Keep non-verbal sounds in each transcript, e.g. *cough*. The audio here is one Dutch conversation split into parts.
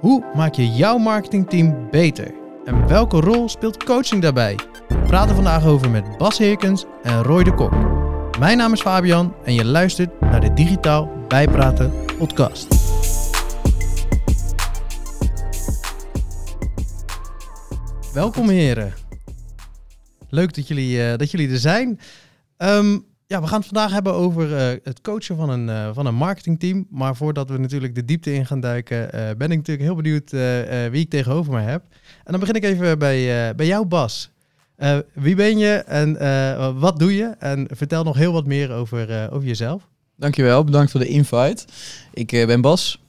Hoe maak je jouw marketingteam beter? En welke rol speelt coaching daarbij? We praten vandaag over met Bas Heerkens en Roy de Kok. Mijn naam is Fabian en je luistert naar de Digitaal Bijpraten podcast. Welkom heren. Leuk dat jullie, eh, dat jullie er zijn. Ehm, ja, we gaan het vandaag hebben over eh, het coachen van een, eh, van een marketingteam. Maar voordat we natuurlijk de diepte in gaan duiken, eh, ben ik natuurlijk heel benieuwd wie ik tegenover mij heb. En dan begin ik even bij, bij jou, Bas. Wie ben je en wat doe je? En vertel nog heel wat meer over, over jezelf. Dankjewel, bedankt voor de invite. Ik ben Bas.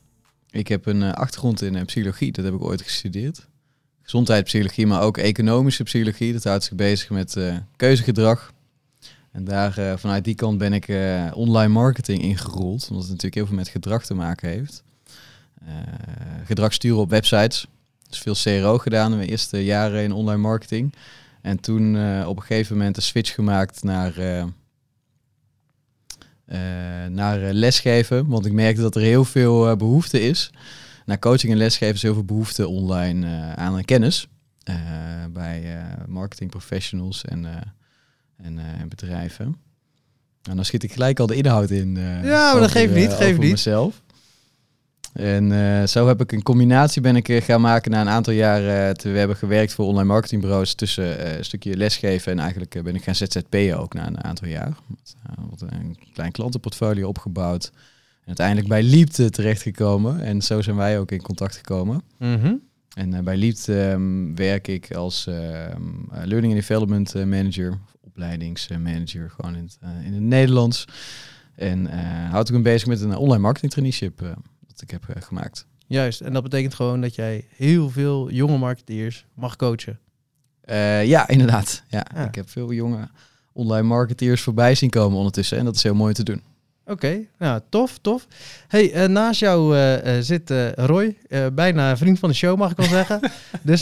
Ik heb een achtergrond in psychologie, dat heb ik ooit gestudeerd. Gezondheidspsychologie, maar ook economische psychologie. Dat houdt zich bezig met keuzegedrag. En daar, eh, vanuit die kant ben ik eh, online marketing ingerold, omdat het natuurlijk heel veel met gedrag te maken heeft. Eh, gedrag sturen op websites. Dus veel CRO gedaan in mijn eerste jaren in online marketing. En toen op een gegeven moment een switch gemaakt naar, naar lesgeven. Want ik merkte dat er heel veel eh, behoefte is. Naar coaching en lesgeven is heel veel behoefte online aan kennis. bij marketing professionals en, en, eh, en bedrijven. En dan schiet ik gelijk al de inhoud in. eh, Ja, maar dat geeft eh, niet, geeft over niet. mezelf. En eh, zo heb ik een combinatie ben ik eh, gaan maken na een aantal jaar. eh, te, we hebben gewerkt voor online marketingbureaus tussen eh, een stukje lesgeven en eigenlijk eh, ben ik gaan ZZP'en ook na een aantal jaar. Met, eh, een klein klantenportfolio opgebouwd. En uiteindelijk bij Liepte terechtgekomen. En zo zijn wij ook in contact gekomen. Mhm. En eh, bij Liepte ehm, werk ik als ehm, eh, Learning and Development eh, Manager, opleidingsmanager, gewoon in het, eh, in het Nederlands. En eh houd ik me bezig met een online marketing traineeship eh, dat ik heb gemaakt. Juist, en dat betekent gewoon dat jij heel veel jonge marketeers mag coachen. Ja, inderdaad. Ja, Ja. Ik heb veel jonge online marketeers voorbij zien komen ondertussen. En dat is heel mooi te doen. Oké, nou tof, tof. Hey, naast jou zit Roy, bijna vriend van de show mag ik wel zeggen. *laughs* Dus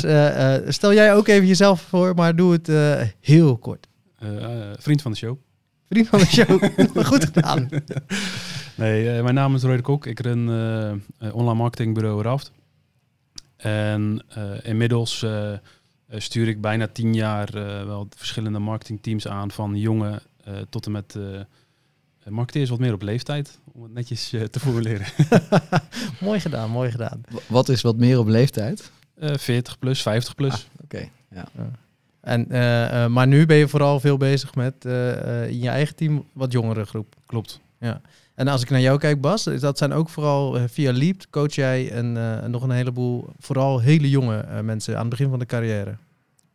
stel jij ook even jezelf voor, maar doe het heel kort. Eh, vriend van de show. Vriend van de show, *laughs* goed gedaan. Nee, eh, mijn naam is Roy de Kok. Ik run eh, online marketingbureau Raft. En eh, inmiddels stuur ik bijna tien jaar eh, wel verschillende marketingteams aan. Van jonge eh, tot en met eh marketeers wat meer op leeftijd. Om het netjes eh, te formuleren. *laughs* mooi gedaan, mooi gedaan. W- wat is wat meer op leeftijd? Eh 40 plus, 50 plus. Oké, ja. En, eh, eh, maar nu ben je vooral veel bezig met eh, in je eigen team wat jongere groep. Klopt. En als ik naar jou kijk, Bas, dat zijn ook vooral via Leap coach jij en nog een heleboel, vooral hele jonge mensen aan het begin van de carrière.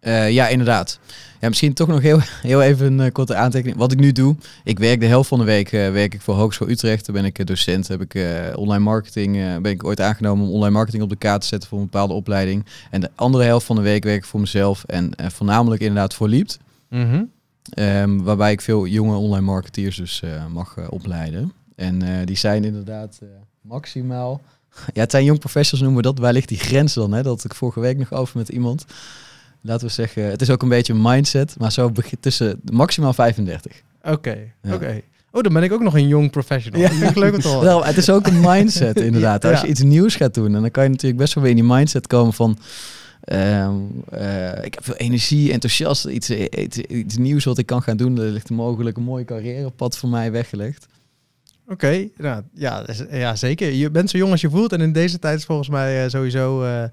Eh, ja, inderdaad. Ja, misschien toch nog heel, *laughs* heel even een eh, korte aantekening. Wat ik nu doe, ik werk de helft van de week eh, werk ik voor Hogeschool Utrecht. Daar ben ik docent, heb ik online marketing, ben ik ooit aangenomen om online marketing op de kaart te zetten voor een bepaalde opleiding. En de andere helft van de week werk ik voor mezelf en voornamelijk inderdaad voor Liept. Mhm. Ehm, waarbij ik veel jonge online marketeers dus mag opleiden. En die zijn inderdaad maximaal... *laughs* Ja, het zijn jong professionals noemen we dat. Waar ligt die grens dan? Hè? Dat had ik vorige week nog over met iemand. Laten we zeggen, het is ook een beetje een mindset. Maar zo tussen maximaal 35. Oké, Ja. oké. Oh, dan ben ik ook nog een jong professional. Ja. Dat leuk horen. *laughs* Wel, het is ook een mindset *laughs* inderdaad. Ja. Als je iets nieuws gaat doen, en dan kan je natuurlijk best wel weer in die mindset komen van... ehm, eh, ik heb veel energie, enthousiast, iets, iets, iets nieuws wat ik kan gaan doen. Er ligt mogelijk een mooi carrièrepad voor mij weggelegd. Oké, nou, ja, dus- ja, zeker. Je bent zo jong als je voelt. En in deze tijd is volgens mij eh, sowieso eh,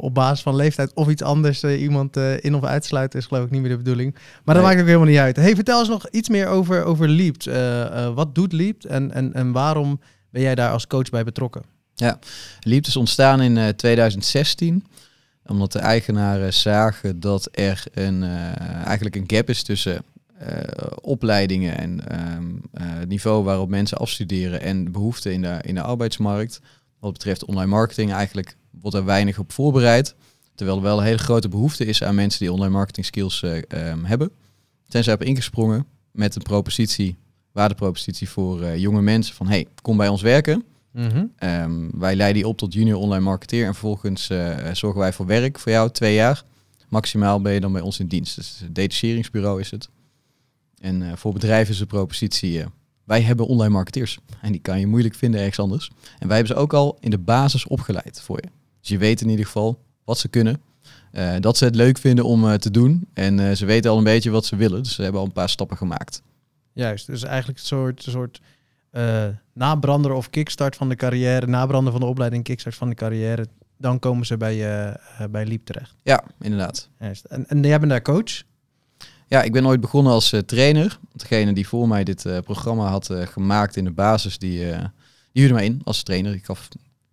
op basis van leeftijd of iets anders eh, iemand eh, in of uitsluiten is geloof ik niet meer de bedoeling. Maar dat Nee. maakt ook helemaal niet uit. Hey, vertel eens nog iets meer over, over Leapt. Eh, eh, wat doet Leapt en, en, en waarom ben jij daar als coach bij betrokken? Liep is ontstaan in eh, 2016 omdat de eigenaren zagen dat er een, eh, eigenlijk een gap is tussen eh, opleidingen en ehm, eh, het niveau waarop mensen afstuderen en behoeften in de, in de arbeidsmarkt. Wat betreft online marketing eigenlijk wordt er weinig op voorbereid. Terwijl er wel een hele grote behoefte is aan mensen die online marketing skills eh, ehm, hebben. Zijn zij op ingesprongen met een propositie, waardepropositie voor eh, jonge mensen van hey, kom bij ons werken. Mhm. Ehm, wij leiden je op tot junior online marketeer en vervolgens eh, zorgen wij voor werk voor jou, twee jaar. Maximaal ben je dan bij ons in dienst. Dus een detacheringsbureau is het. En voor bedrijven is de propositie, wij hebben online marketeers. En die kan je moeilijk vinden ergens anders. En wij hebben ze ook al in de basis opgeleid voor je. Dus je weet in ieder geval wat ze kunnen. eh, dat ze het leuk vinden om eh, te doen. En eh, ze weten al een beetje wat ze willen. Dus ze hebben al een paar stappen gemaakt. Juist, dus eigenlijk een soort, soort nabrander of kickstart van de carrière, nabrander van de opleiding, kickstart van de carrière. Dan komen ze bij, bij Leap terecht. Ja, inderdaad. Juist. En, en jij bent daar coach? Ja, ik ben ooit begonnen als trainer. Degene die voor mij dit programma had gemaakt in de basis, die, die huurde mij in als trainer. Ik gaf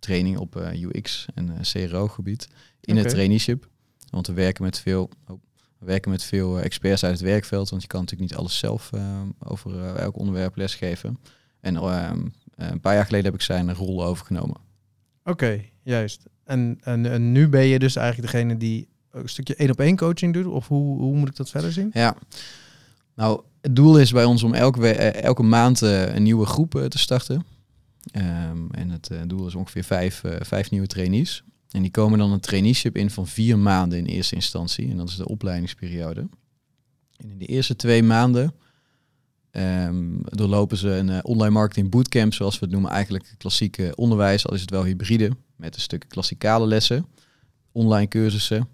training op eh, UX en eh, CRO-gebied in het traineeship. Want we werken met veel, oh, we werken met veel eh, experts uit het werkveld, want je kan natuurlijk niet alles zelf over elk onderwerp lesgeven. En ehm, eh, een paar jaar geleden heb ik zijn rol overgenomen. Oké, juist. En, en, en nu ben je dus eigenlijk degene die een stukje één op één coaching doet? Of hoe, hoe moet ik dat verder zien? Ja, nou, het doel is bij ons om elke, elke maand een nieuwe groep te starten. Ehm, en het eh, doel is ongeveer vijf, eh, vijf nieuwe trainees. En die komen dan een traineeship in van vier maanden in eerste instantie. En dat is de opleidingsperiode. En in de eerste twee maanden ehm, doorlopen ze een eh, online marketing bootcamp, zoals we het noemen. Eigenlijk klassieke onderwijs, al is het wel hybride. Met een stuk klassikale lessen, online cursussen,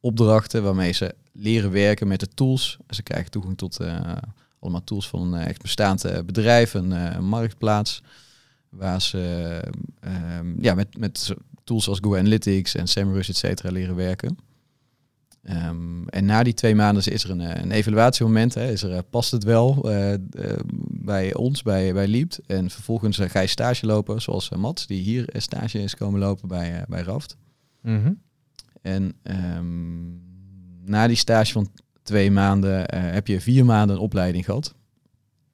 opdrachten waarmee ze leren werken met de tools. Ze krijgen toegang tot allemaal tools van een echt bestaand bedrijf, een marktplaats. Waar ze eh, ehm, ja, met, met tools als Google Analytics en SEMrush, et cetera, leren werken. Ehm, en na die twee maanden is er een, eh, een evaluatiemoment. Hè. Is er, eh, past het wel eh, bij ons, bij, bij Liept? En vervolgens ga je stage lopen, zoals Mats, die hier stage is komen lopen bij, bij Raft. Mhm. En ehm, na die stage van twee maanden heb je vier maanden een opleiding gehad.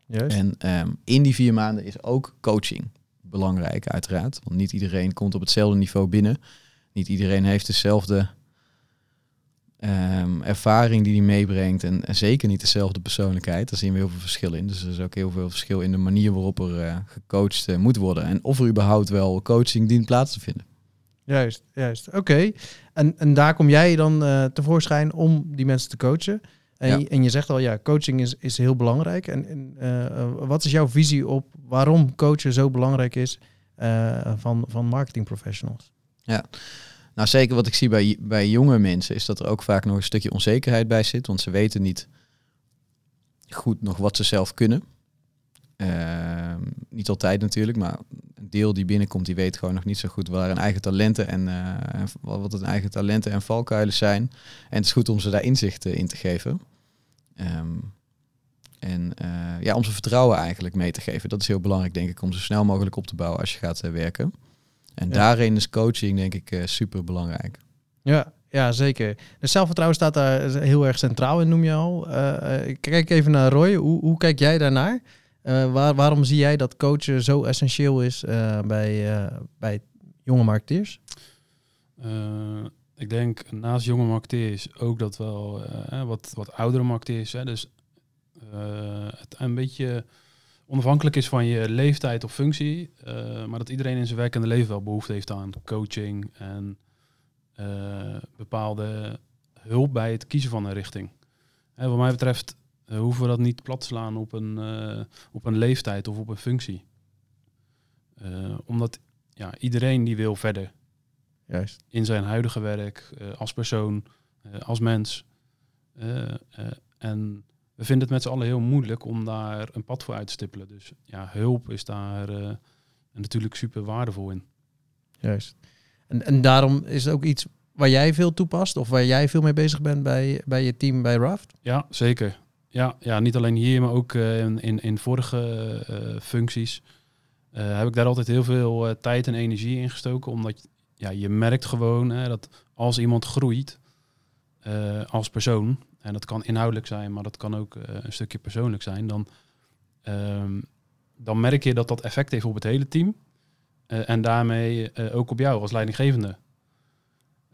Juist. En in die vier maanden is ook coaching belangrijk, uiteraard. Want niet iedereen komt op hetzelfde niveau binnen. Niet iedereen heeft dezelfde ehm, ervaring die hij meebrengt. En, zeker niet dezelfde persoonlijkheid. Daar zien we heel veel verschil in. Dus er is ook heel veel verschil in de manier waarop er eh, gecoacht eh, moet worden. En of er überhaupt wel coaching dient plaats te vinden. Juist, juist. Oké. En, en daar kom jij dan eh, tevoorschijn om die mensen te coachen. En, Ja. je, en je zegt al, ja, coaching is, is heel belangrijk. En, en eh, wat is jouw visie op waarom coachen zo belangrijk is eh, van, van marketing professionals? Nou, zeker wat ik zie bij, bij jonge mensen is dat er ook vaak nog een stukje onzekerheid bij zit. Want ze weten niet goed nog wat ze zelf kunnen. Ehm, niet altijd natuurlijk, maar deel die binnenkomt, die weet gewoon nog niet zo goed waar hun eigen talenten en eh, wat hun eigen talenten en valkuilen zijn. En het is goed om ze daar inzicht eh, in te geven. Ehm, en eh, ja, om ze vertrouwen eigenlijk mee te geven. Dat is heel belangrijk, denk ik, om zo snel mogelijk op te bouwen als je gaat eh, werken. En Ja. daarin is coaching, denk ik, super belangrijk. Ja, ja, zeker. De zelfvertrouwen staat daar heel erg centraal in, noem je al. Ik kijk even naar Roy. Hoe, hoe kijk jij daarnaar? Eh, waar, waarom zie jij dat coachen zo essentieel is eh, bij, eh, bij jonge marketeers? Ik denk naast jonge marketeers ook dat wel wat, wat oudere marketeers. Hè, dus het een beetje onafhankelijk is van je leeftijd of functie. maar dat iedereen in zijn werkende leven wel behoefte heeft aan coaching en bepaalde hulp bij het kiezen van een richting. Hè, wat mij betreft eh, hoeven we dat niet plat slaan op een, eh, op een leeftijd of op een functie. Eh, omdat ja, iedereen die wil verder Juist. in zijn huidige werk, als persoon, als mens. En we vinden het met z'n allen heel moeilijk om daar een pad voor uit te stippelen. Dus ja, hulp is daar natuurlijk super waardevol in. Juist. En, en daarom is het ook iets waar jij veel toepast of waar jij veel mee bezig bent bij, bij je team bij Raft? Ja, zeker. Ja, ja niet alleen hier, maar ook eh, in, in, in vorige eh, functies eh, heb ik daar altijd heel veel tijd en energie in gestoken. Omdat ja, je merkt gewoon hè, dat als iemand groeit als persoon, en dat kan inhoudelijk zijn, maar dat kan ook een stukje persoonlijk zijn, dan, ehm, dan merk je dat dat effect heeft op het hele team. En daarmee ook op jou als leidinggevende.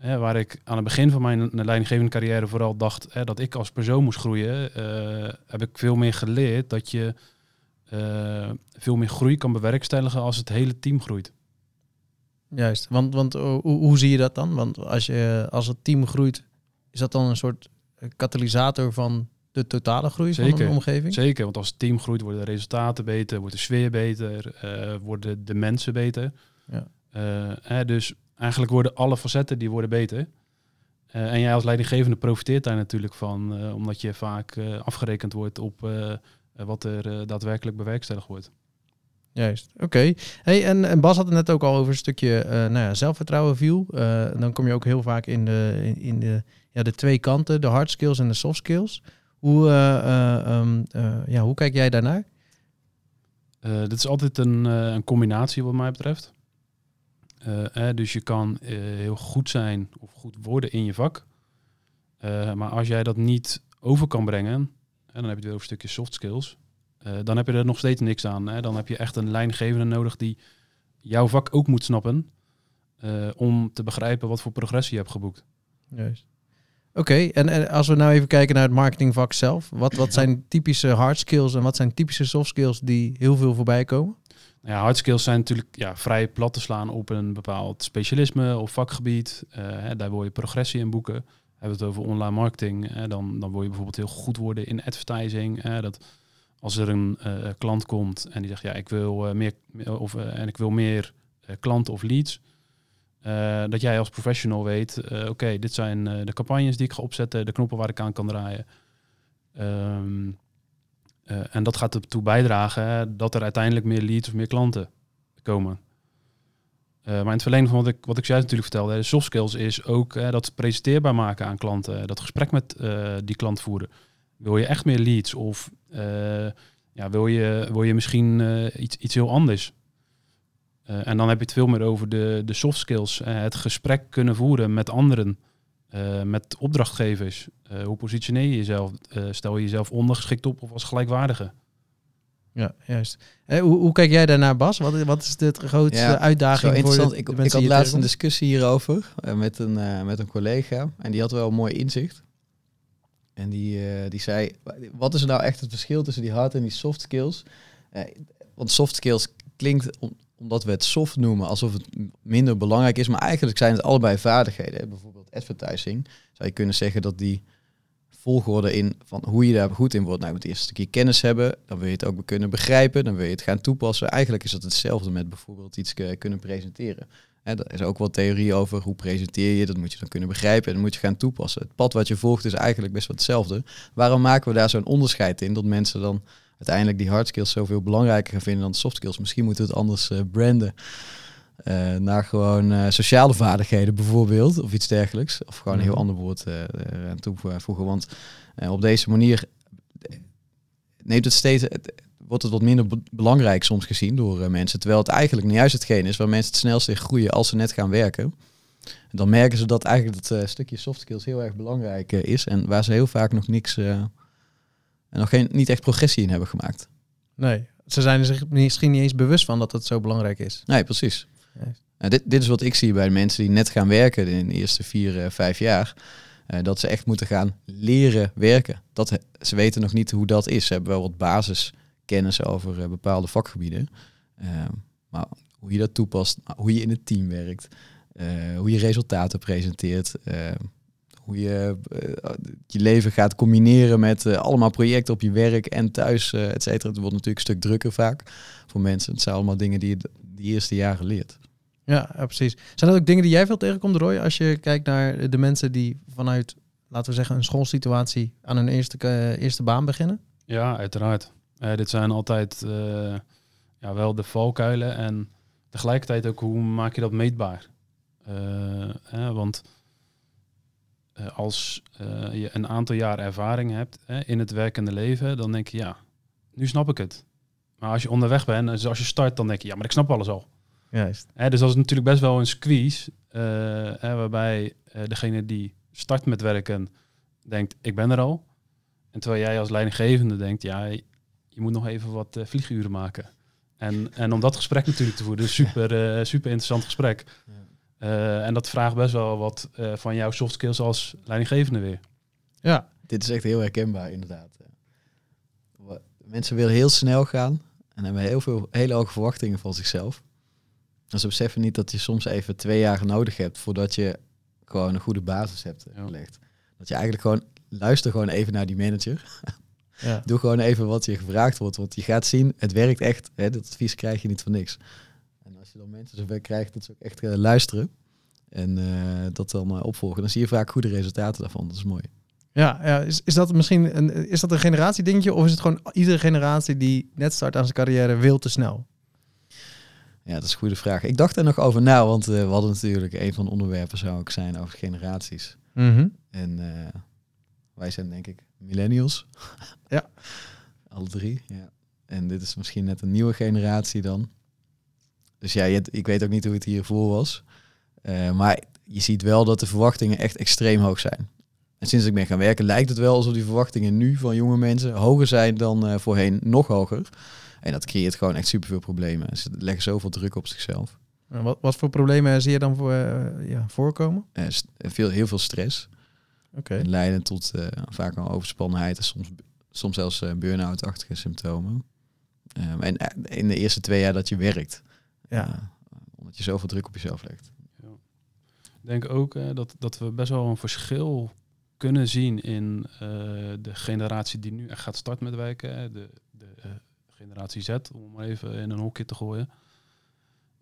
Hè, waar ik aan het begin van mijn leidinggevende carrière vooral dacht hè, dat ik als persoon moest groeien, eh, heb ik veel meer geleerd dat je eh, veel meer groei kan bewerkstelligen als het hele team groeit. Juist. Want, want eh, hoe, hoe zie je dat dan? Want als, je, als het team groeit, is dat dan een soort katalysator van de totale groei van Zeker. een omgeving? Zeker, want als het team groeit, worden de resultaten beter, wordt de sfeer beter, worden de mensen beter. Ja. Hè, dus eigenlijk worden alle facetten die worden beter. Eh, en jij als leidinggevende profiteert daar natuurlijk van, eh, omdat je vaak eh, afgerekend wordt op wat er daadwerkelijk bewerkstelligd wordt. Juist, oké. Hey, en, en Bas had het net ook al over een stukje nou ja, zelfvertrouwen viel. Dan kom je ook heel vaak in de, in, in de, ja, de twee kanten, de hard skills en de soft skills. Hoe, eh, eh, ehm, eh, ja, hoe kijk jij daarnaar? Dit is altijd een, een combinatie wat mij betreft. Eh, dus je kan eh, heel goed zijn of goed worden in je vak. Eh, maar als jij dat niet over kan brengen, en dan heb je het weer over een stukje soft skills, dan heb je er nog steeds niks aan. Hè? Dan heb je echt een lijngevende nodig die jouw vak ook moet snappen. om te begrijpen wat voor progressie je hebt geboekt. Juist. Oké, en, en als we nou even kijken naar het marketingvak zelf. Wat, wat *laughs* zijn typische hard skills en wat zijn typische soft skills die heel veel voorbij komen? Ja, hard skills zijn natuurlijk ja, vrij plat te slaan op een bepaald specialisme of vakgebied. Eh, daar wil je progressie in boeken. Hebben we het over online marketing, dan, dan wil je bijvoorbeeld heel goed worden in advertising. Dat als er een eh, klant komt en die zegt, ja, ik wil eh, meer of en ik wil meer klanten of leads. dat jij als professional weet, oké, dit zijn de campagnes die ik ga opzetten, de knoppen waar ik aan kan draaien. Ehm, eh, en dat gaat ertoe bijdragen dat er uiteindelijk meer leads of meer klanten komen. Eh, maar in het verlengde van wat ik, wat ik juist natuurlijk vertelde, de soft skills is ook dat presenteerbaar maken aan klanten, dat gesprek met eh, die klant voeren. Wil je echt meer leads of ja, wil, je, wil je misschien iets, iets heel anders? En dan heb je het veel meer over de, de soft skills, het gesprek kunnen voeren met anderen, eh, met opdrachtgevers. Eh, hoe positioneer je jezelf? Eh, stel je jezelf ondergeschikt op of als gelijkwaardige? Ja, juist. Hoe, hoe kijk jij daarnaar, Bas? Wat, wat is de grootste Ja, uitdaging voor de Ik, ik had je laatst een discussie hierover met, een, eh, met een collega. En die had wel een mooi inzicht. En die, eh, die zei, wat is nou echt het verschil tussen die hard en die soft skills? Eh, want soft skills klinkt, om- omdat we het soft noemen, alsof het minder belangrijk is. Maar eigenlijk zijn het allebei vaardigheden. hè. Advertising. Zou je kunnen zeggen dat die volgorde in van hoe je daar goed in wordt. Nou, je moet stukje kennis hebben, dan wil je het ook kunnen begrijpen, dan wil je het gaan toepassen. Eigenlijk is dat hetzelfde met bijvoorbeeld iets k- kunnen presenteren. Hè, er is ook wel theorie over hoe presenteer je, dat moet je dan kunnen begrijpen en dan moet je gaan toepassen. Het pad wat je volgt is eigenlijk best wel hetzelfde. Waarom maken we daar zo'n onderscheid in dat mensen dan uiteindelijk die hard skills zoveel belangrijker gaan vinden dan soft skills? Misschien moeten we het anders eh, branden. Eh, naar gewoon eh, sociale vaardigheden bijvoorbeeld, of iets dergelijks. Of gewoon een heel Mhm. ander woord eraan toevoegen. Want op deze manier neemt het steeds, het, wordt het wat minder be- belangrijk soms gezien door mensen. Terwijl het eigenlijk nou juist hetgeen is waar mensen het snelst in groeien als ze net gaan werken. En dan merken ze dat eigenlijk dat stukje soft skills heel erg belangrijk is. En waar ze heel vaak nog niks, en nog geen, niet echt progressie in hebben gemaakt. Nee, ze zijn zich misschien niet eens bewust van dat het zo belangrijk is. Nee, precies. Nou, dit, dit is wat ik zie bij mensen die net gaan werken in de eerste vier, eh, vijf jaar. Eh, dat ze echt moeten gaan leren werken. Dat, ze weten nog niet hoe dat is. Ze hebben wel wat basiskennis over eh, bepaalde vakgebieden. Eh, maar hoe je dat toepast, nou, hoe je in het team werkt, hoe je resultaten presenteert, eh, hoe je eh, je leven gaat combineren met allemaal projecten op je werk en thuis, et cetera. Het wordt natuurlijk een stuk drukker vaak voor mensen. Het zijn allemaal dingen die je die eerste jaren leert. Ja, ja, precies. Zijn dat ook dingen die jij veel tegenkomt, Roy, als je kijkt naar de mensen die vanuit, laten we zeggen, een schoolsituatie aan hun eerste, eh, eerste baan beginnen? Ja, uiteraard. Eh, dit zijn altijd eh, ja, wel de valkuilen en tegelijkertijd ook hoe maak je dat meetbaar? Eh, hè, want eh, als je een aantal jaar ervaring hebt hè, in het werkende leven, dan denk je ja, nu snap ik het. Maar als je onderweg bent, dus als je start, dan denk je ja, maar ik snap alles al. Juist. Hè, dus dat is natuurlijk best wel een squeeze, eh, hè, waarbij eh, degene die start met werken denkt, ik ben er al. En terwijl jij als leidinggevende denkt, ja, je moet nog even wat eh, vlieguren maken. En, en om dat gesprek natuurlijk te voeren, dus super, super interessant gesprek. Eh, en dat vraagt best wel wat van jouw soft skills als leidinggevende weer. Ja, Dit is echt heel herkenbaar, inderdaad. Mensen willen heel snel gaan en hebben heel veel hele hoge verwachtingen van zichzelf. En ze beseffen niet dat je soms even twee jaar nodig hebt voordat je gewoon een goede basis hebt eh, Ja. gelegd. Dat je eigenlijk gewoon luister gewoon even naar die manager. *laughs* Ja. Doe gewoon even wat je gevraagd wordt, want je gaat zien, het werkt echt. Hè, dat advies krijg je niet voor niks. En als je dan mensen zover krijgt dat ze ook echt eh, luisteren en eh, dat dan eh, opvolgen, dan zie je vaak goede resultaten daarvan. Dat is mooi. Ja, ja is, is dat misschien een, is dat een generatiedingetje of is het gewoon iedere generatie die net start aan zijn carrière wil te snel? Ja, dat is een goede vraag. Ik dacht er nog over na, want eh, we hadden natuurlijk een van de onderwerpen zou ook zijn over generaties. Mhm. En eh, wij zijn denk ik millennials. Ja. *laughs* Alle drie, ja. En dit is misschien net een nieuwe generatie dan. Dus ja, je- ik weet ook niet hoe het hiervoor was. Eh, maar je ziet wel dat de verwachtingen echt extreem hoog zijn. En sinds ik ben gaan werken lijkt het wel alsof die verwachtingen nu van jonge mensen hoger zijn dan eh, voorheen, nog hoger. En dat creëert gewoon echt superveel problemen. Ze leggen zoveel druk op zichzelf. En Wat, wat voor problemen zie je dan voor, eh, ja, voorkomen? Eh, veel, heel veel stress. Oké. En leiden tot eh, vaak al overspannenheid en soms, soms zelfs eh, burn-out-achtige symptomen. Ehm, en in de eerste twee jaar dat je werkt. Ja. omdat je zoveel druk op jezelf legt. Ik denk ook eh, dat, dat we best wel een verschil kunnen zien in eh, de generatie die nu echt gaat starten met wijken. De, de eh, generatie Z, om maar even in een hokje te gooien.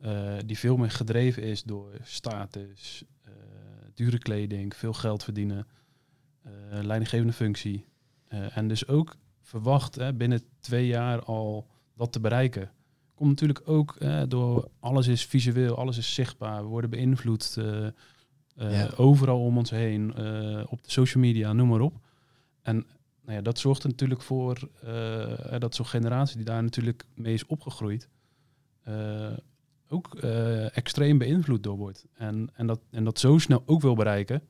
Eh, die veel meer gedreven is door status, dure kleding, veel geld verdienen, leidinggevende functie. En dus ook verwacht binnen twee jaar al dat te bereiken. Komt natuurlijk ook door alles is visueel, alles is zichtbaar. We worden beïnvloed Ja. overal om ons heen, eh, op de social media, noem maar op. En nou ja, dat zorgt er natuurlijk voor eh, dat zo'n generatie die daar natuurlijk mee is opgegroeid, eh, ook eh, extreem beïnvloed door wordt. En, en, dat, en dat zo snel ook wil bereiken,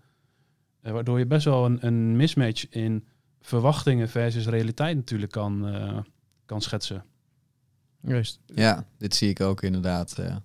eh, waardoor je best wel een, een mismatch in verwachtingen versus realiteit natuurlijk kan, eh, kan schetsen. Juist. Ja, dit zie ik ook inderdaad. eh.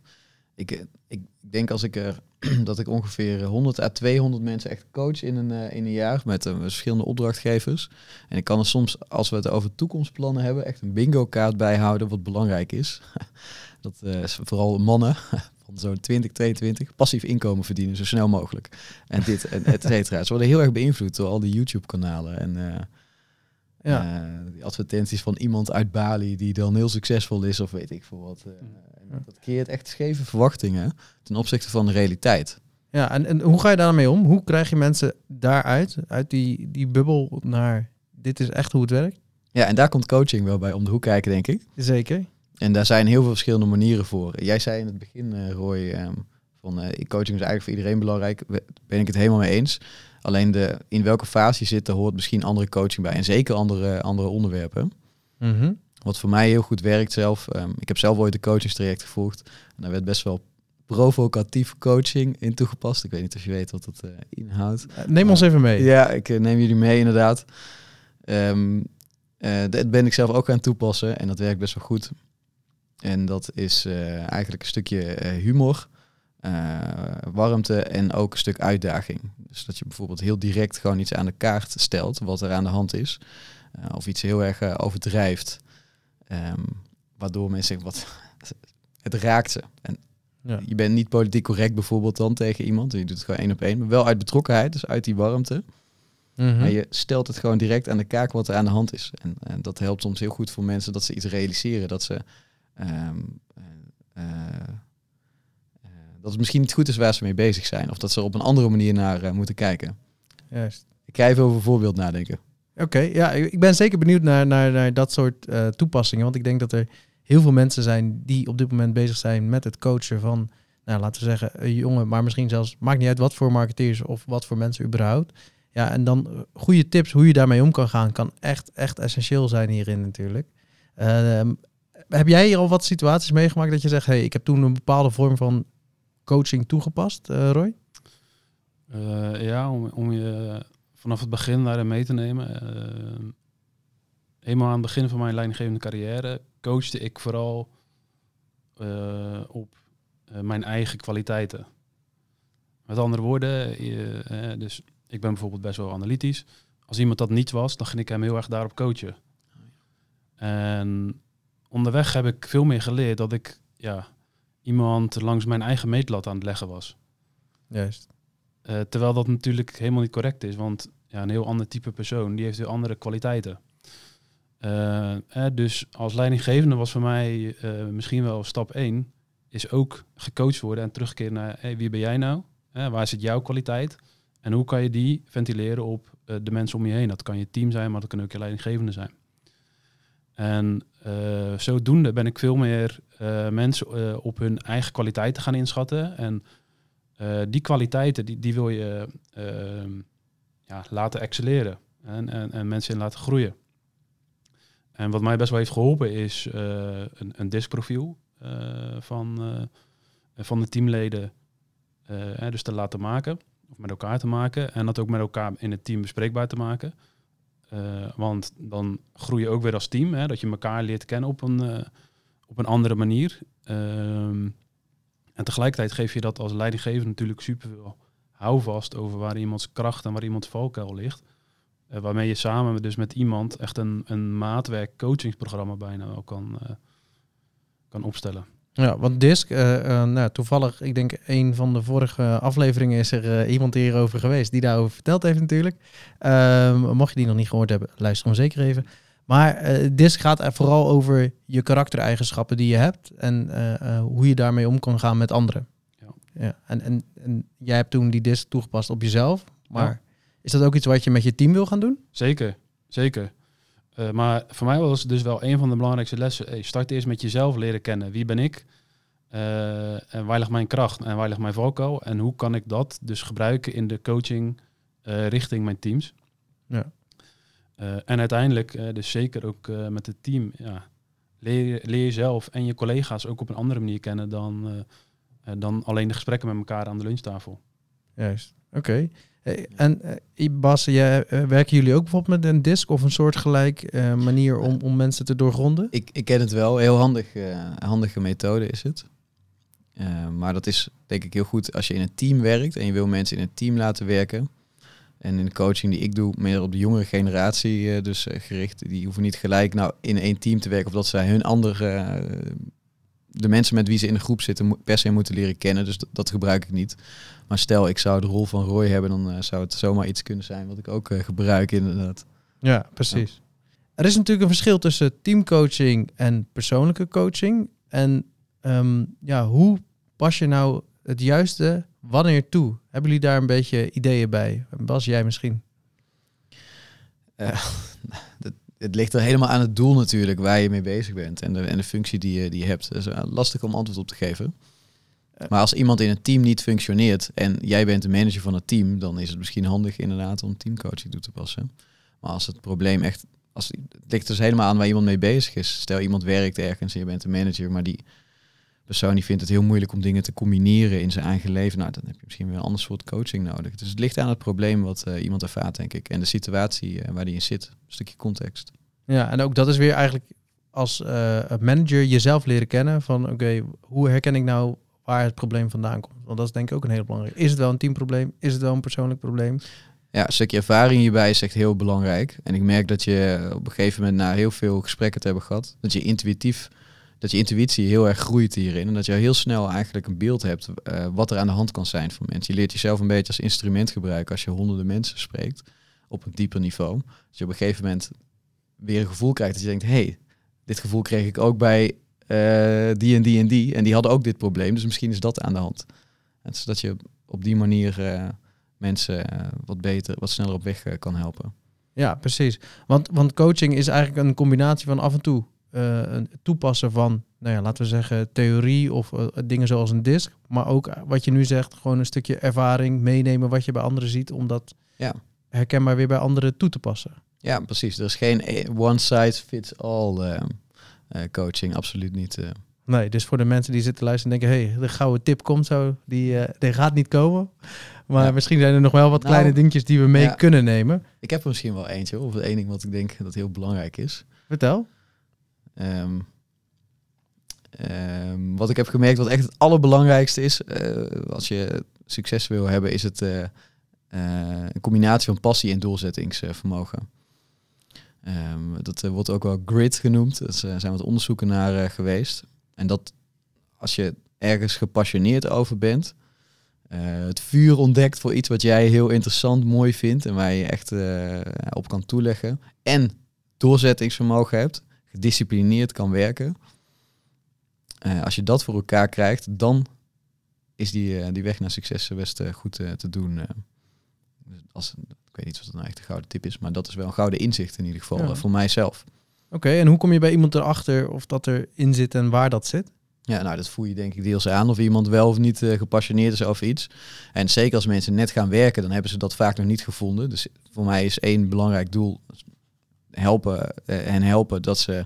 Ik, eh, ik denk als ik er *clears throat* dat ik ongeveer 100 à 200 mensen echt coach in een, eh, in een jaar met eh, verschillende opdrachtgevers. En ik kan er soms, als we het over toekomstplannen hebben, echt een bingo kaart bijhouden wat belangrijk is. *laughs* dat eh, is vooral mannen *laughs* van zo'n 20, 22 passief inkomen verdienen zo snel mogelijk. En dit, en et cetera. Ze worden heel erg beïnvloed door al die YouTube kanalen en eh, Ja. eh, die advertenties van iemand uit Bali die dan heel succesvol is of weet ik veel wat. eh. En Ja. dat creëert echt scheve verwachtingen ten opzichte van de realiteit. Ja, en, en hoe ga je daarmee om? Hoe krijg je mensen daaruit, uit die, die bubbel naar dit is echt hoe het werkt? Ja, en daar komt coaching wel bij om de hoek kijken, denk ik. Zeker. En daar zijn heel veel verschillende manieren voor. Jij zei in het begin, eh, Roy, ehm, van eh, coaching is eigenlijk voor iedereen belangrijk. Ben ik het helemaal mee eens. Alleen de, in welke fase je zit, daar hoort misschien andere coaching bij. En zeker andere, andere onderwerpen. Mhm. Wat voor mij heel goed werkt zelf. ehm, ik heb zelf ooit een coachingstraject gevolgd. En daar werd best wel provocatieve coaching in toegepast. Ik weet niet of je weet wat dat eh, inhoudt. Eh, Neem ons even mee. Ja, ik neem jullie mee inderdaad. Eh, dat ben ik zelf ook aan het toepassen en dat werkt best wel goed. En dat is eigenlijk een stukje humor, eh, warmte en ook een stuk uitdaging. Dus dat je bijvoorbeeld heel direct gewoon iets aan de kaart stelt wat er aan de hand is. Eh, of iets heel erg eh, overdrijft. Ehm, waardoor mensen zeggen, wat, *laughs* het raakt ze. En Ja. je bent niet politiek correct bijvoorbeeld dan tegen iemand. Je doet het gewoon één op één. Maar wel uit betrokkenheid, dus uit die warmte. Mhm. Maar je stelt het gewoon direct aan de kaak wat er aan de hand is. En, en dat helpt soms heel goed voor mensen dat ze iets realiseren. Dat ze... ehm, eh, eh, eh, dat het misschien niet goed is waar ze mee bezig zijn. Of dat ze er op een andere manier naar eh, moeten kijken. Juist. Ik ga even over een voorbeeld nadenken. Oké, ja, ik ben zeker benieuwd naar, naar, naar dat soort eh, toepassingen. Want ik denk dat er heel veel mensen zijn die op dit moment bezig zijn met het coachen van, nou, laten we zeggen, een jongen, maar misschien zelfs, maakt niet uit wat voor marketeers of wat voor mensen überhaupt. Ja, en dan eh, goede tips hoe je daarmee om kan gaan, kan echt, echt essentieel zijn hierin natuurlijk. Ehm, heb jij hier al wat situaties meegemaakt dat je zegt, hey, ik heb toen een bepaalde vorm van coaching toegepast, eh, Roy? Eh, ja, om, om je vanaf het begin daarin mee te nemen. Eh, eenmaal aan het begin van mijn leidinggevende carrière coachte ik vooral op mijn eigen kwaliteiten. Met andere woorden, je, dus ik ben bijvoorbeeld best wel analytisch. Als iemand dat niet was, dan ging ik hem heel erg daarop coachen. En onderweg heb ik veel meer geleerd dat ik ja, iemand langs mijn eigen meetlat aan het leggen was. Juist. Eh, terwijl dat natuurlijk helemaal niet correct is. Want ja, een heel ander type persoon. Die heeft weer andere kwaliteiten. Eh, dus als leidinggevende was voor mij eh, misschien wel stap 1, is ook gecoacht worden en terugkeren naar hey, wie ben jij nou? waar zit jouw kwaliteit? En hoe kan je die ventileren op de mensen om je heen? Dat kan je team zijn, maar dat kan ook je leidinggevende zijn. En zodoende ben ik veel meer mensen op hun eigen kwaliteiten gaan inschatten. En die kwaliteiten, die, die wil je ehm, ja, laten excelleren en, en, en mensen in laten groeien. En wat mij best wel heeft geholpen is uh, een, een diskprofiel uh, van, uh, van de teamleden dus te laten maken, of met elkaar te maken. En dat ook met elkaar in het team bespreekbaar te maken. Want dan groei je ook weer als team, hè, dat je elkaar leert kennen op een, op een andere manier. Um, en tegelijkertijd geef je dat als leidinggever natuurlijk super veel houvast over waar iemands kracht en waar iemands valkuil ligt. Uh, waarmee je samen dus met iemand echt een, een maatwerk coachingsprogramma bijna wel kan, kan opstellen. Ja, want DISC, uh, nou, toevallig, ik denk een van de vorige afleveringen is er iemand hierover geweest die daarover verteld heeft natuurlijk. Ehm, mocht je die nog niet gehoord hebben, luister hem zeker even. Maar DISC gaat er vooral over je karaktereigenschappen die je hebt en hoe je daarmee om kan gaan met anderen. Ja. Ja, en, en, en jij hebt toen die DISC toegepast op jezelf, maar... Ja is dat ook iets wat je met je team wil gaan doen? Zeker, zeker. Uh, maar voor mij was het dus wel een van de belangrijkste lessen. Hey, start eerst met jezelf leren kennen. Wie ben ik? Uh, en waar ligt mijn kracht en waar ligt mijn valkuil? En hoe kan ik dat dus gebruiken in de coaching uh, richting mijn teams? Ja. en uiteindelijk, dus zeker ook met het team, ja, leer, leer jezelf en je collega's ook op een andere manier kennen dan, dan alleen de gesprekken met elkaar aan de lunchtafel. Juist, oké. En uh, Bas, uh, werken jullie ook bijvoorbeeld met een disk of een soortgelijk uh, manier om, om mensen te doorgronden? Ik, ik ken het wel, heel handig, handige methode is het. maar dat is denk ik heel goed als je in een team werkt en je wil mensen in een team laten werken. En in de coaching die ik doe, meer op de jongere generatie dus gericht, die hoeven niet gelijk nou in één team te werken of dat zij hun andere de mensen met wie ze in de groep zitten per se moeten leren kennen. Dus dat, gebruik ik niet. Maar stel, ik zou de rol van Roy hebben, dan uh, zou het zomaar iets kunnen zijn wat ik ook uh, gebruik inderdaad. Ja, precies. Er is natuurlijk een verschil tussen teamcoaching en persoonlijke coaching. En um, ja, hoe pas je nou het juiste wanneer toe? Hebben jullie daar een beetje ideeën bij? Bas, jij misschien? Uh, dat, *laughs* het ligt er helemaal aan het doel natuurlijk waar je mee bezig bent en de, en de functie die je, die je hebt. is uh, lastig om antwoord op te geven. Maar als iemand in een team niet functioneert en jij bent de manager van het team, dan is het misschien handig inderdaad om teamcoaching toe te passen. Maar als het probleem echt, als, het ligt dus helemaal aan waar iemand mee bezig is. Stel iemand werkt ergens en je bent de manager, maar die persoon die vindt het heel moeilijk om dingen te combineren in zijn eigen leven. Nou, dan heb je misschien weer een ander soort coaching nodig. Dus het ligt aan het probleem wat uh, iemand ervaart, denk ik. En de situatie uh, waar die in zit. Een stukje context. Ja, en ook dat is weer eigenlijk als uh, manager jezelf leren kennen. Van oké, hoe herken ik nou waar het probleem vandaan komt? Want dat is denk ik ook een heel belangrijk. Is het wel een teamprobleem? Is het wel een persoonlijk probleem? Ja, een stukje ervaring hierbij is echt heel belangrijk. En ik merk dat je op een gegeven moment na heel veel gesprekken te hebben gehad, dat je intuïtief dat je intuïtie heel erg groeit hierin. En dat je heel snel eigenlijk een beeld hebt uh, wat er aan de hand kan zijn van mensen. Je leert jezelf een beetje als instrument gebruiken als je honderden mensen spreekt op een dieper niveau. Dat je op een gegeven moment weer een gevoel krijgt dat je denkt, hey, dit gevoel kreeg ik ook bij uh, die en die en die. En die hadden ook dit probleem. Dus misschien is dat aan de hand. En zodat je op die manier uh, mensen wat beter, wat sneller op weg kan helpen. Ja, precies. Want, want coaching is eigenlijk een combinatie van af en toe uh, toepassen van, nou ja, laten we zeggen, theorie of uh, dingen zoals een disk. Maar ook wat je nu zegt, gewoon een stukje ervaring meenemen wat je bij anderen ziet, om dat ja. herkenbaar weer bij anderen toe te passen. Ja, precies. Er is geen one size fits all coaching, absoluut niet. Nee, dus voor de mensen die zitten luisteren en denken, hé, hey, de gouden tip komt zo, die, die gaat niet komen. Maar misschien zijn er nog wel wat nou, kleine dingetjes die we mee kunnen nemen. Ik heb er misschien wel eentje, of één ding wat ik denk dat heel belangrijk is. Vertel. Um, um, wat ik heb gemerkt, wat echt het allerbelangrijkste is, uh, als je succes wil hebben, is het uh, uh, een combinatie van passie en doelzettingsvermogen. Um, dat wordt ook wel grit genoemd. Er zijn wat onderzoeken naar geweest. En dat als je ergens gepassioneerd over bent, eh, het vuur ontdekt voor iets wat jij heel interessant, mooi vindt en waar je echt eh, op kan toeleggen. En doorzettingsvermogen hebt, gedisciplineerd kan werken. Eh, als je dat voor elkaar krijgt, dan is die, eh, die weg naar succes best eh, goed te doen. als, ik weet niet of dat nou echt een gouden tip is, maar dat is wel een gouden inzicht in ieder geval Ja. voor mijzelf. Oké, en hoe kom je bij iemand erachter of dat erin zit en waar dat zit? Ja, nou, dat voel je denk ik deels aan of iemand wel of niet gepassioneerd is over iets. En zeker als mensen net gaan werken, dan hebben ze dat vaak nog niet gevonden. Dus voor mij is één belangrijk doel helpen eh, en helpen dat ze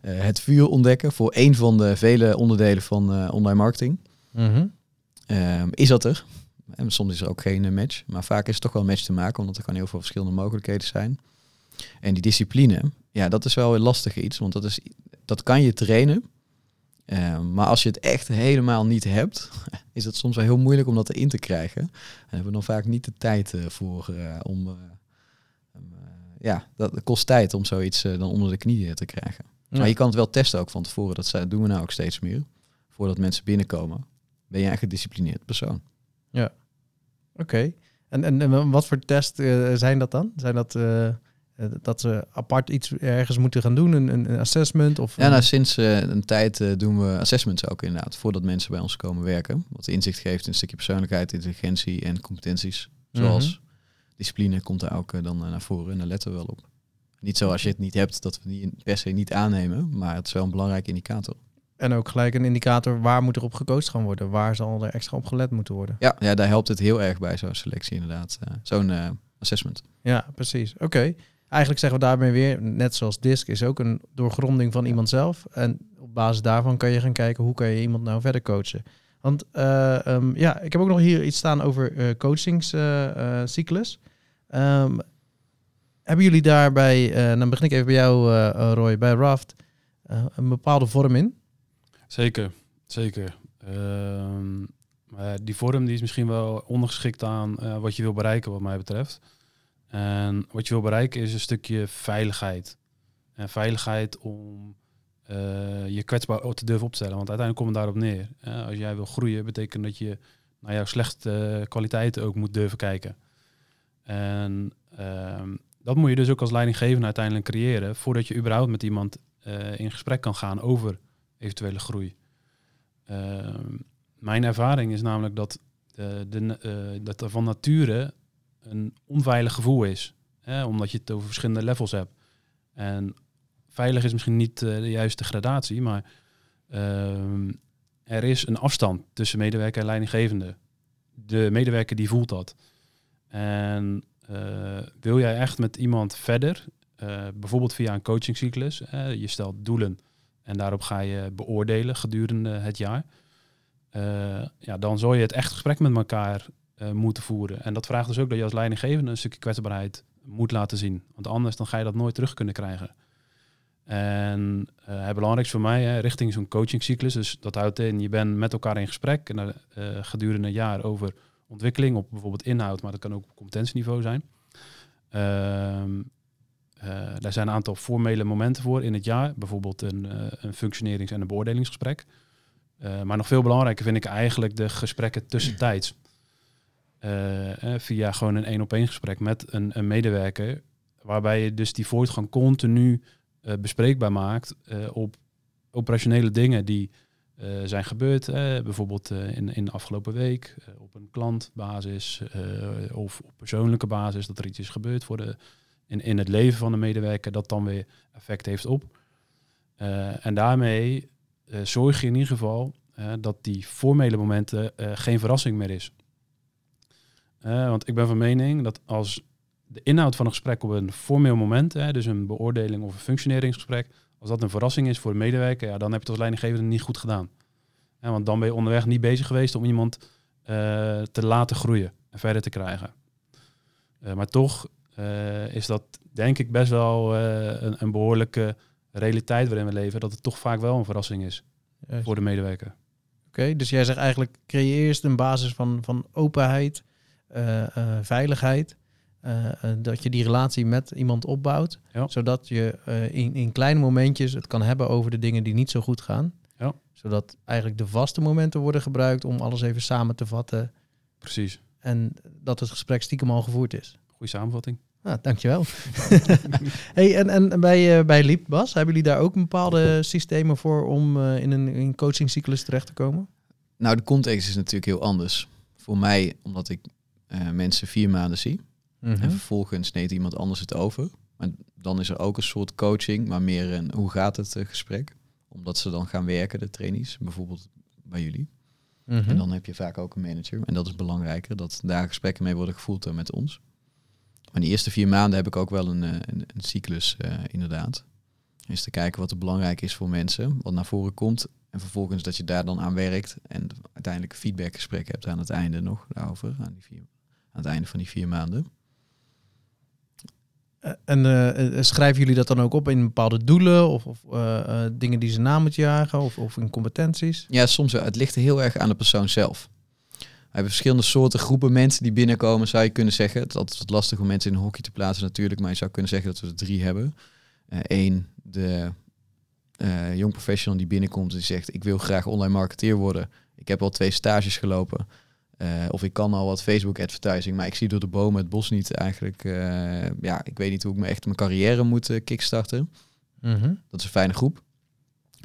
eh, het vuur ontdekken voor één van de vele onderdelen van eh, online marketing. Mhm. Ehm, is dat er? En soms is er ook geen match, maar vaak is het toch wel een match te maken, omdat er gewoon heel veel verschillende mogelijkheden zijn. En die discipline, ja, dat is wel een lastig iets, want dat, is, dat kan je trainen. Ehm, maar als je het echt helemaal niet hebt, *laughs* is het soms wel heel moeilijk om dat erin te krijgen. En hebben we dan vaak niet de tijd voor om. Ja, dat kost tijd om zoiets eh, dan onder de knieën te krijgen. Ja. Maar je kan het wel testen ook van tevoren. Dat doen we nou ook steeds meer. Voordat mensen binnenkomen, ben je een gedisciplineerd persoon. Oké. En, en, en wat voor test eh, zijn dat dan? Zijn dat eh, eh, dat ze apart iets ergens moeten gaan doen? Een, een assessment? Of, Ja, nou, sinds eh, een tijd eh, doen we assessments ook inderdaad, voordat mensen bij ons komen werken. Wat inzicht geeft in een stukje persoonlijkheid, intelligentie en competenties. Zoals discipline komt daar ook dan eh, naar voren en daar letten we wel op. Niet zo als je het niet hebt, dat we die per se niet aannemen, maar het is wel een belangrijke indicator. En ook gelijk een indicator waar moet er op gecoacht gaan worden? Waar zal er extra op gelet moeten worden? Ja, ja daar helpt het heel erg bij zo'n selectie inderdaad. eh, zo'n eh, assessment. Ja, precies. Oké. Eigenlijk zeggen we daarmee weer, net zoals DISC is ook een doorgronding van iemand zelf. En op basis daarvan kan je gaan kijken hoe kan je iemand nou verder coachen. Want eh, ehm, ja, ik heb ook nog hier iets staan over eh coachingscyclus. Ehm, hebben jullie daarbij, eh, dan begin ik even bij jou Roy, bij Raft, een bepaalde vorm in? Zeker, zeker. Ehm, die vorm die is misschien wel ondergeschikt aan wat je wil bereiken, wat mij betreft. En wat je wil bereiken is een stukje veiligheid. En veiligheid om eh, je kwetsbaar te durven opstellen. Want uiteindelijk komt het daarop neer. Eh, als jij wil groeien, betekent dat je naar jouw slechte kwaliteiten ook moet durven kijken. En ehm, dat moet je dus ook als leidinggevende uiteindelijk creëren, voordat je überhaupt met iemand eh, in gesprek kan gaan over eventuele groei. Ehm, mijn ervaring is namelijk dat, de, de, eh, dat er van nature een onveilig gevoel is. Hè, omdat je het over verschillende levels hebt. En veilig is misschien niet eh, de juiste gradatie, maar ehm, er is een afstand tussen medewerker en leidinggevende. De medewerker die voelt dat. En eh, wil jij echt met iemand verder, eh, bijvoorbeeld via een coachingcyclus, je stelt doelen en daarop ga je beoordelen gedurende het jaar. Ja, dan zal je het echt gesprek met elkaar moeten voeren. En dat vraagt dus ook dat je als leidinggevende een stukje kwetsbaarheid moet laten zien. Want anders dan ga je dat nooit terug kunnen krijgen. En eh, het belangrijkste voor mij, hè, richting zo'n coachingcyclus, dus dat houdt in, je bent met elkaar in gesprek en, eh, gedurende een jaar over ontwikkeling op bijvoorbeeld inhoud, maar dat kan ook op competentieniveau zijn. Ehm, eh, daar zijn een aantal formele momenten voor in het jaar, bijvoorbeeld een, een functionerings- en een beoordelingsgesprek. Maar nog veel belangrijker vind ik eigenlijk de gesprekken tussentijds. Via gewoon een één-op-één gesprek met een, een medewerker, waarbij je dus die voortgang continu bespreekbaar maakt eh, op operationele dingen die eh, zijn gebeurd. eh, bijvoorbeeld eh, in, in de afgelopen week, eh, op een klantbasis eh, of op persoonlijke basis, dat er iets is gebeurd voor de, in, in het leven van de medewerker, dat dan weer effect heeft op. Eh, en daarmee eh, zorg je in ieder geval eh, dat die formele momenten eh, geen verrassing meer is. Eh, want ik ben van mening dat als de inhoud van een gesprek op een formeel moment, hè, dus een beoordeling of een functioneringsgesprek, als dat een verrassing is voor de medewerker, ja, dan heb je het als leidinggevende niet goed gedaan. Ja, want dan ben je onderweg niet bezig geweest om iemand eh, te laten groeien en verder te krijgen. Eh, maar toch eh, is dat denk ik best wel een, een behoorlijke realiteit waarin we leven, dat het toch vaak wel een verrassing is Juist. voor de medewerker. Oké, dus jij zegt eigenlijk creëer eerst een basis van, van openheid, veiligheid. Eh, eh, dat je die relatie met iemand opbouwt. Ja. Zodat je eh, in, in kleine momentjes het kan hebben over de dingen die niet zo goed gaan. Ja. Zodat eigenlijk de vaste momenten worden gebruikt om alles even samen te vatten. Precies. En dat het gesprek stiekem al gevoerd is. Goeie samenvatting. Ah, dankjewel. *laughs* hey, en, en bij, uh, bij Liep, Bas, hebben jullie daar ook bepaalde systemen voor om uh, in een in coachingcyclus terecht te komen? Nou, de context is natuurlijk heel anders. Voor mij, omdat ik uh, mensen vier maanden zie. -hmm. En vervolgens neemt iemand anders het over. Maar dan is er ook een soort coaching, maar meer een hoe gaat het gesprek. Omdat ze dan gaan werken, de trainees, bijvoorbeeld bij jullie. -hmm. En dan heb je vaak ook een manager. En dat is belangrijker, dat daar gesprekken mee worden gevoerd met ons. Maar die eerste vier maanden heb ik ook wel een, een, een cyclus, uh, inderdaad. Is te kijken wat er belangrijk is voor mensen, wat naar voren komt. En vervolgens dat je daar dan aan werkt. En uiteindelijk een feedbackgesprek hebt aan het einde nog daarover. Aan, die vier, aan het einde van die vier maanden. En uh, schrijven jullie dat dan ook op in bepaalde doelen of, of dingen die ze na moeten jagen of, of in competenties? Ja, soms wel. Het ligt heel erg aan de persoon zelf. We hebben verschillende soorten groepen mensen die binnenkomen, zou je kunnen zeggen. Het is altijd wat lastig om mensen in een hokje te plaatsen natuurlijk, maar je zou kunnen zeggen dat we er drie hebben. Eén, de jong professional die binnenkomt en zegt, ik wil graag online marketeer worden. Ik heb al twee stages gelopen. Uh, of ik kan al wat Facebook advertising, maar ik zie door de bomen het bos niet eigenlijk. Uh, ja, ik weet niet hoe ik me echt mijn carrière moet uh, kickstarten. Mm -hmm. Dat is een fijne groep.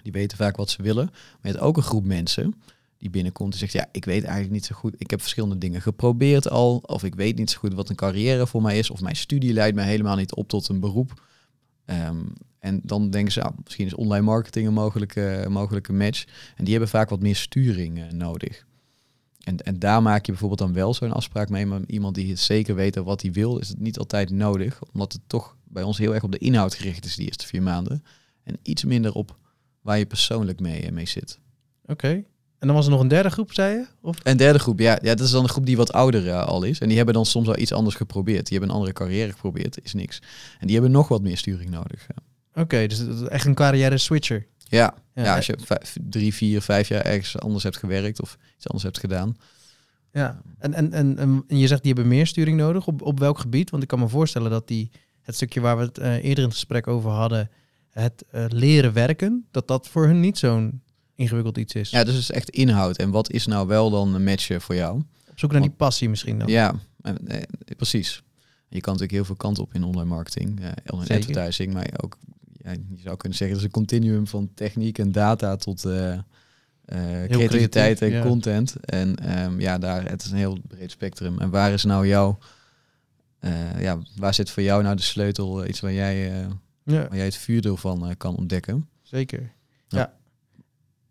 Die weten vaak wat ze willen. Maar je hebt ook een groep mensen die binnenkomt en zegt, ja, ik weet eigenlijk niet zo goed. Ik heb verschillende dingen geprobeerd al. Of ik weet niet zo goed wat een carrière voor mij is. Of mijn studie leidt mij helemaal niet op tot een beroep. Um, en dan denken ze, ah, misschien is online marketing een mogelijke, mogelijke match. En die hebben vaak wat meer sturing nodig. En, en daar maak je bijvoorbeeld dan wel zo'n afspraak mee. Maar iemand die het zeker weet wat hij wil, is het niet altijd nodig. Omdat het toch bij ons heel erg op de inhoud gericht is die eerste vier maanden. En iets minder op waar je persoonlijk mee, mee zit. Oké. Okay. En dan was er nog een derde groep, zei je? Of? Een derde groep, ja. ja. Dat is dan een groep die wat ouder uh, al is. En die hebben dan soms wel iets anders geprobeerd. Die hebben een andere carrière geprobeerd, is niks. En die hebben nog wat meer sturing nodig. Ja. Oké, okay, dus echt een carrière switcher. Ja, ja, ja als je vijf, drie, vier, vijf jaar ergens anders hebt gewerkt of iets anders hebt gedaan. Ja, en, en, en, en je zegt die hebben meer sturing nodig. Op, op welk gebied? Want ik kan me voorstellen dat die, het stukje waar we het uh, eerder in het gesprek over hadden, het uh, leren werken, dat dat voor hun niet zo'n ingewikkeld iets is. Ja, dus het is echt inhoud. En wat is nou wel dan een match voor jou? Op zoek naar Want, die passie misschien dan. Ja, eh, precies. Je kan natuurlijk heel veel kanten op in online marketing, online advertising, maar ook, ja, je zou kunnen zeggen, dat is een continuum van techniek en data tot uh, creativiteit en ja. content. En um, ja, daar, het is een heel breed spectrum. En waar is nou jouw, ja, waar zit voor jou nou de sleutel, iets waar jij, ja. waar jij het vuurdeel van kan ontdekken? Zeker. Ja.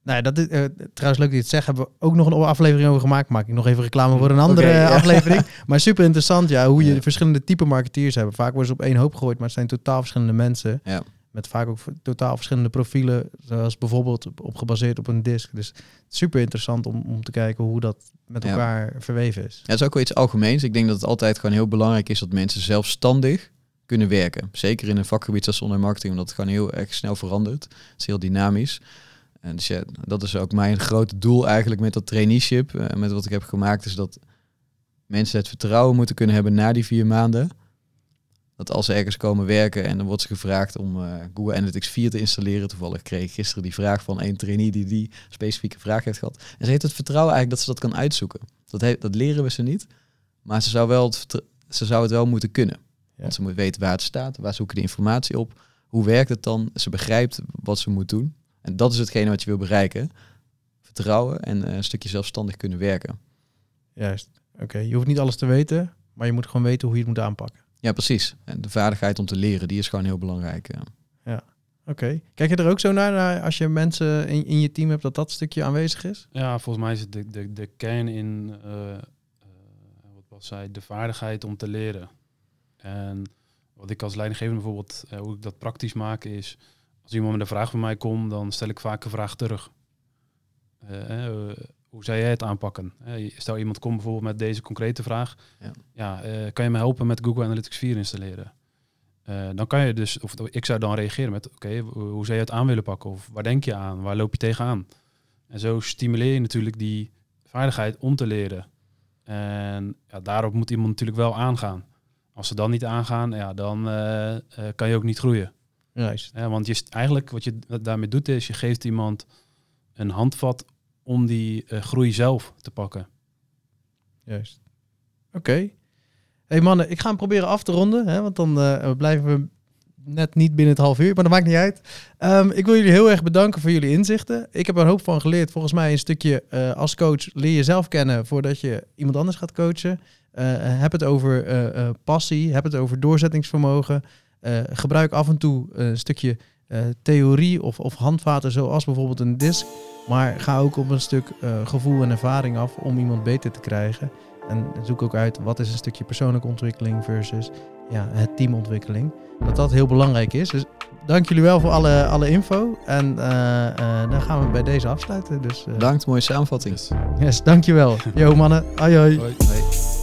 Nou, dat is, uh, trouwens leuk dat je het zegt. Hebben we ook nog een aflevering over gemaakt. Maak ik nog even reclame voor een andere *laughs* okay, ja. aflevering. *laughs* Maar super interessant, ja, hoe je ja. verschillende type marketeers hebt. Vaak worden ze op één hoop gegooid, maar het zijn totaal verschillende mensen. Ja. Met vaak ook totaal verschillende profielen, zoals bijvoorbeeld op, gebaseerd op een disk. Dus super interessant om, om te kijken hoe dat met elkaar verweven is. Ja, dat is ook wel iets algemeens. Ik denk dat het altijd gewoon heel belangrijk is dat mensen zelfstandig kunnen werken. Zeker in een vakgebied zoals online marketing, omdat het gewoon heel erg snel verandert. Het is heel dynamisch. En dus ja, dat is ook mijn grote doel eigenlijk met dat traineeship, uh, met wat ik heb gemaakt, is dat mensen het vertrouwen moeten kunnen hebben na die vier maanden. Dat als ze ergens komen werken en dan wordt ze gevraagd om uh, Google Analytics 4 te installeren. Toevallig kreeg ik gisteren die vraag van een trainee die die specifieke vraag heeft gehad. En ze heeft het vertrouwen eigenlijk dat ze dat kan uitzoeken. Dat, dat leren we ze niet, maar ze zou, wel het, ze zou het wel moeten kunnen. Ja. Want ze moet weten waar het staat, waar zoeken de informatie op, hoe werkt het dan. Ze begrijpt wat ze moet doen. En dat is hetgene wat je wil bereiken. Vertrouwen en uh, een stukje zelfstandig kunnen werken. Juist. Oké, je hoeft niet alles te weten, maar je moet gewoon weten hoe je het moet aanpakken. Ja, precies. En de vaardigheid om te leren, die is gewoon heel belangrijk. Ja. ja. Oké. Kijk je er ook zo naar, naar als je mensen in, in je team hebt dat dat stukje aanwezig is? Ja, volgens mij is het de, de, de kern in, uh, uh, wat was zij, de vaardigheid om te leren. En wat ik als leidinggevende bijvoorbeeld, hoe ik dat praktisch maak, is als iemand met een vraag bij mij komt, dan stel ik vaak een vraag terug. Hoe zou jij het aanpakken? Stel iemand komt bijvoorbeeld met deze concrete vraag. Ja, ja kan je me helpen met Google Analytics 4 installeren? dan kan je dus, of ik zou dan reageren met, oké, hoe zou je het aan willen pakken? Of waar denk je aan? Waar loop je tegenaan? En zo stimuleer je natuurlijk die vaardigheid om te leren. En ja, daarop moet iemand natuurlijk wel aangaan. Als ze dan niet aangaan, ja, dan kan je ook niet groeien. Juist. Ja, want je, eigenlijk wat je daarmee doet is, je geeft iemand een handvat om die uh, groei zelf te pakken. Juist. Oké. hey mannen, ik ga hem proberen af te ronden, hè, want dan eh, blijven we net niet binnen het half uur, maar dat maakt niet uit. Ehm, ik wil jullie heel erg bedanken voor jullie inzichten. Ik heb er een hoop van geleerd. Volgens mij een stukje eh, als coach leer jezelf kennen voordat je iemand anders gaat coachen. Eh, heb het over eh, eh, passie, heb het over doorzettingsvermogen. Eh, gebruik af en toe een stukje eh, theorie of, of handvaten, zoals bijvoorbeeld een disc. Maar ga ook op een stuk eh, gevoel en ervaring af om iemand beter te krijgen. En zoek ook uit wat is een stukje persoonlijke ontwikkeling versus ja, het teamontwikkeling. Dat dat heel belangrijk is. Dus dank jullie wel voor alle, alle info. En eh, eh, dan gaan we bij deze afsluiten. Dus uh, Bedankt, mooie samenvatting. Yes. yes, dankjewel. Yo mannen, hoi hoi. Hoi. Hoi.